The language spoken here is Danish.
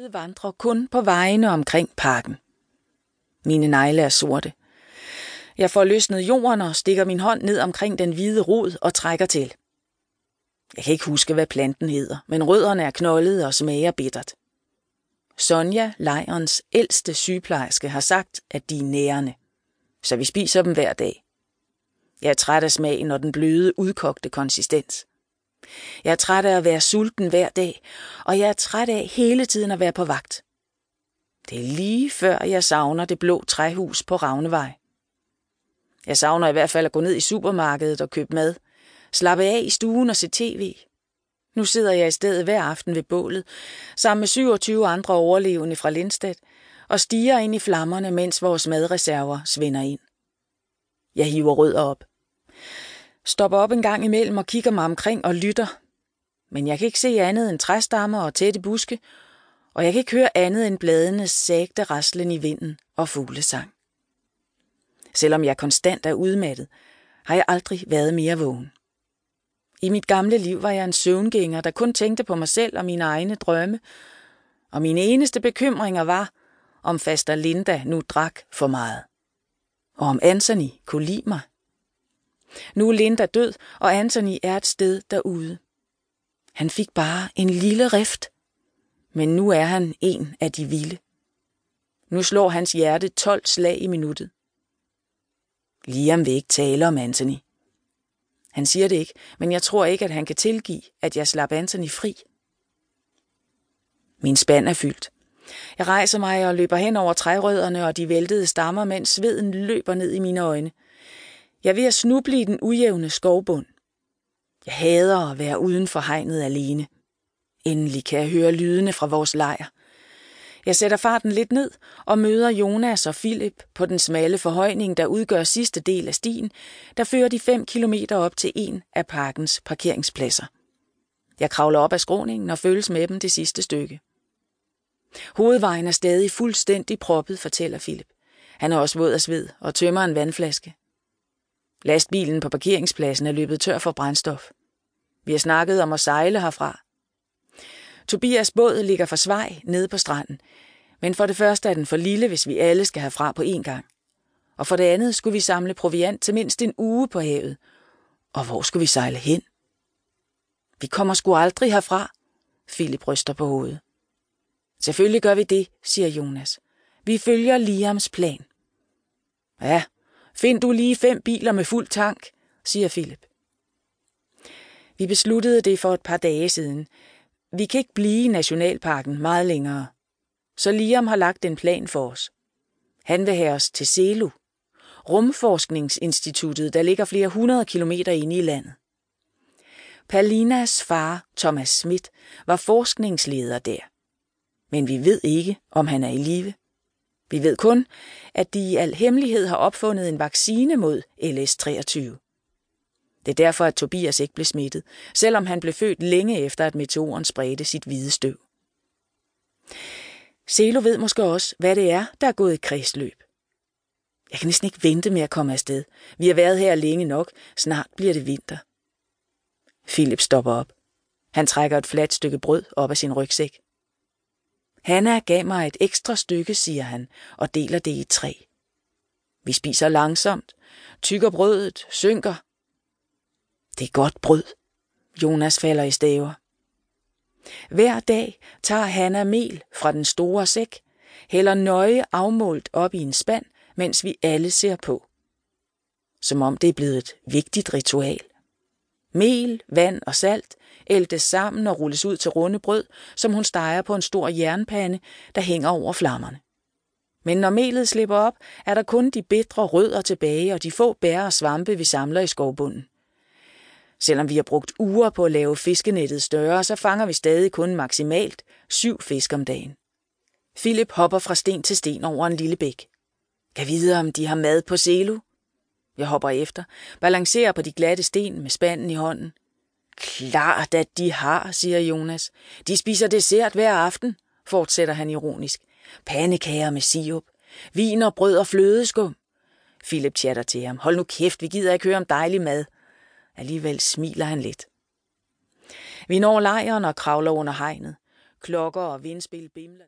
Hvide vandrer kun på vejene omkring parken. Mine negle er sorte. Jeg får løsnet jorden og stikker min hånd ned omkring den hvide rod og trækker til. Jeg kan ikke huske, hvad planten hedder, men rødderne er knoldede og smager bittert. Sonja, lejrens ældste sygeplejerske, har sagt, at de er nærende, så vi spiser dem hver dag. Jeg er træt af smagen og den bløde, udkogte konsistens. Jeg er træt af at være sulten hver dag, og jeg er træt af hele tiden at være på vagt. Det er lige før jeg savner det blå træhus på Ravnevej. Jeg savner i hvert fald at gå ned i supermarkedet og købe mad, slappe af i stuen og se tv. Nu sidder jeg i stedet hver aften ved bålet, sammen med 27 andre overlevende fra Lindstedt, og stiger ind i flammerne, mens vores madreserver svinder ind. Jeg hiver rødder op. Stopper op en gang imellem og kigger mig omkring og lytter. Men jeg kan ikke se andet end træstammer og tætte buske, og jeg kan ikke høre andet end bladenes sagte raslen i vinden og fuglesang. Selvom jeg konstant er udmattet, har jeg aldrig været mere vågen. I mit gamle liv var jeg en søvngænger, der kun tænkte på mig selv og mine egne drømme, og mine eneste bekymringer var, om faster Linda nu drak for meget, og om Anthony kunne lide mig. Nu er Linda død, og Anthony er et sted derude. Han fik bare en lille rift, men nu er han en af de vilde. Nu slår hans hjerte 12 slag i minuttet. Liam vil ikke tale om Anthony. Han siger det ikke, men jeg tror ikke, at han kan tilgive, at jeg slap Anthony fri. Min spand er fyldt. Jeg rejser mig og løber hen over trærødderne og de væltede stammer, mens sveden løber ned i mine øjne. Jeg er ved at snuble i den ujævne skovbund. Jeg hader at være uden for hegnet alene. Endelig kan jeg høre lydene fra vores lejr. Jeg sætter farten lidt ned og møder Jonas og Philip på den smalle forhøjning, der udgør sidste del af stien, der fører de fem kilometer op til en af parkens parkeringspladser. Jeg kravler op af skråningen og følges med dem det sidste stykke. Hovedvejen er stadig fuldstændig proppet, fortæller Philip. Han er også våd af sved og tømmer en vandflaske. Lastbilen på parkeringspladsen er løbet tør for brændstof. Vi har snakket om at sejle herfra. Tobias båd ligger for svej nede på stranden, men for det første er den for lille, hvis vi alle skal herfra på én gang. Og for det andet skulle vi samle proviant til mindst en uge på havet. Og hvor skulle vi sejle hen? Vi kommer sgu aldrig herfra, Philip ryster på hovedet. Selvfølgelig gør vi det, siger Jonas. Vi følger Liams plan. Ja, find du lige fem biler med fuld tank, siger Philip. Vi besluttede det for et par dage siden. Vi kan ikke blive i Nationalparken meget længere. Så Liam har lagt en plan for os. Han vil have os til Selu, rumforskningsinstituttet, der ligger flere hundrede kilometer inde i landet. Palinas far, Thomas Schmidt, var forskningsleder der. Men vi ved ikke, om han er i live. Vi ved kun, at de i al hemmelighed har opfundet en vaccine mod LS23. Det er derfor, at Tobias ikke blev smittet, selvom han blev født længe efter, at meteoren spredte sit hvide støv. Selo ved måske også, hvad det er, der er gået i kredsløb. Jeg kan næsten ikke vente med at komme afsted. Vi har været her længe nok. Snart bliver det vinter. Philip stopper op. Han trækker et fladt stykke brød op af sin rygsæk. Hanna gav mig et ekstra stykke, siger han, og deler det i tre. Vi spiser langsomt, tykker brødet, synker. Det er godt brød. Jonas falder i staver. Hver dag tager Hanna mel fra den store sæk, hælder nøje afmålt op i en spand, mens vi alle ser på. Som om det er blevet et vigtigt ritual. Mel, vand og salt æltes sammen og rulles ud til runde brød, som hun steger på en stor jernpande, der hænger over flammerne. Men når melet slipper op, er der kun de bitre rødder tilbage og de få bær og svampe, vi samler i skovbunden. Selvom vi har brugt uger på at lave fiskenettet større, så fanger vi stadig kun maksimalt syv fisk om dagen. Philip hopper fra sten til sten over en lille bæk. Kan vide, om de har mad på selo? Jeg hopper efter, balancerer på de glatte sten med spanden i hånden. Klart, at de har, siger Jonas. De spiser dessert hver aften, fortsætter han ironisk. Pandekager med sirup, vin og brød og flødeskum. Philip chatter til ham. Hold nu kæft, vi gider ikke høre om dejlig mad. Alligevel smiler han lidt. Vi når lejren og kravler under hegnet. Klokker og vindspil bimler.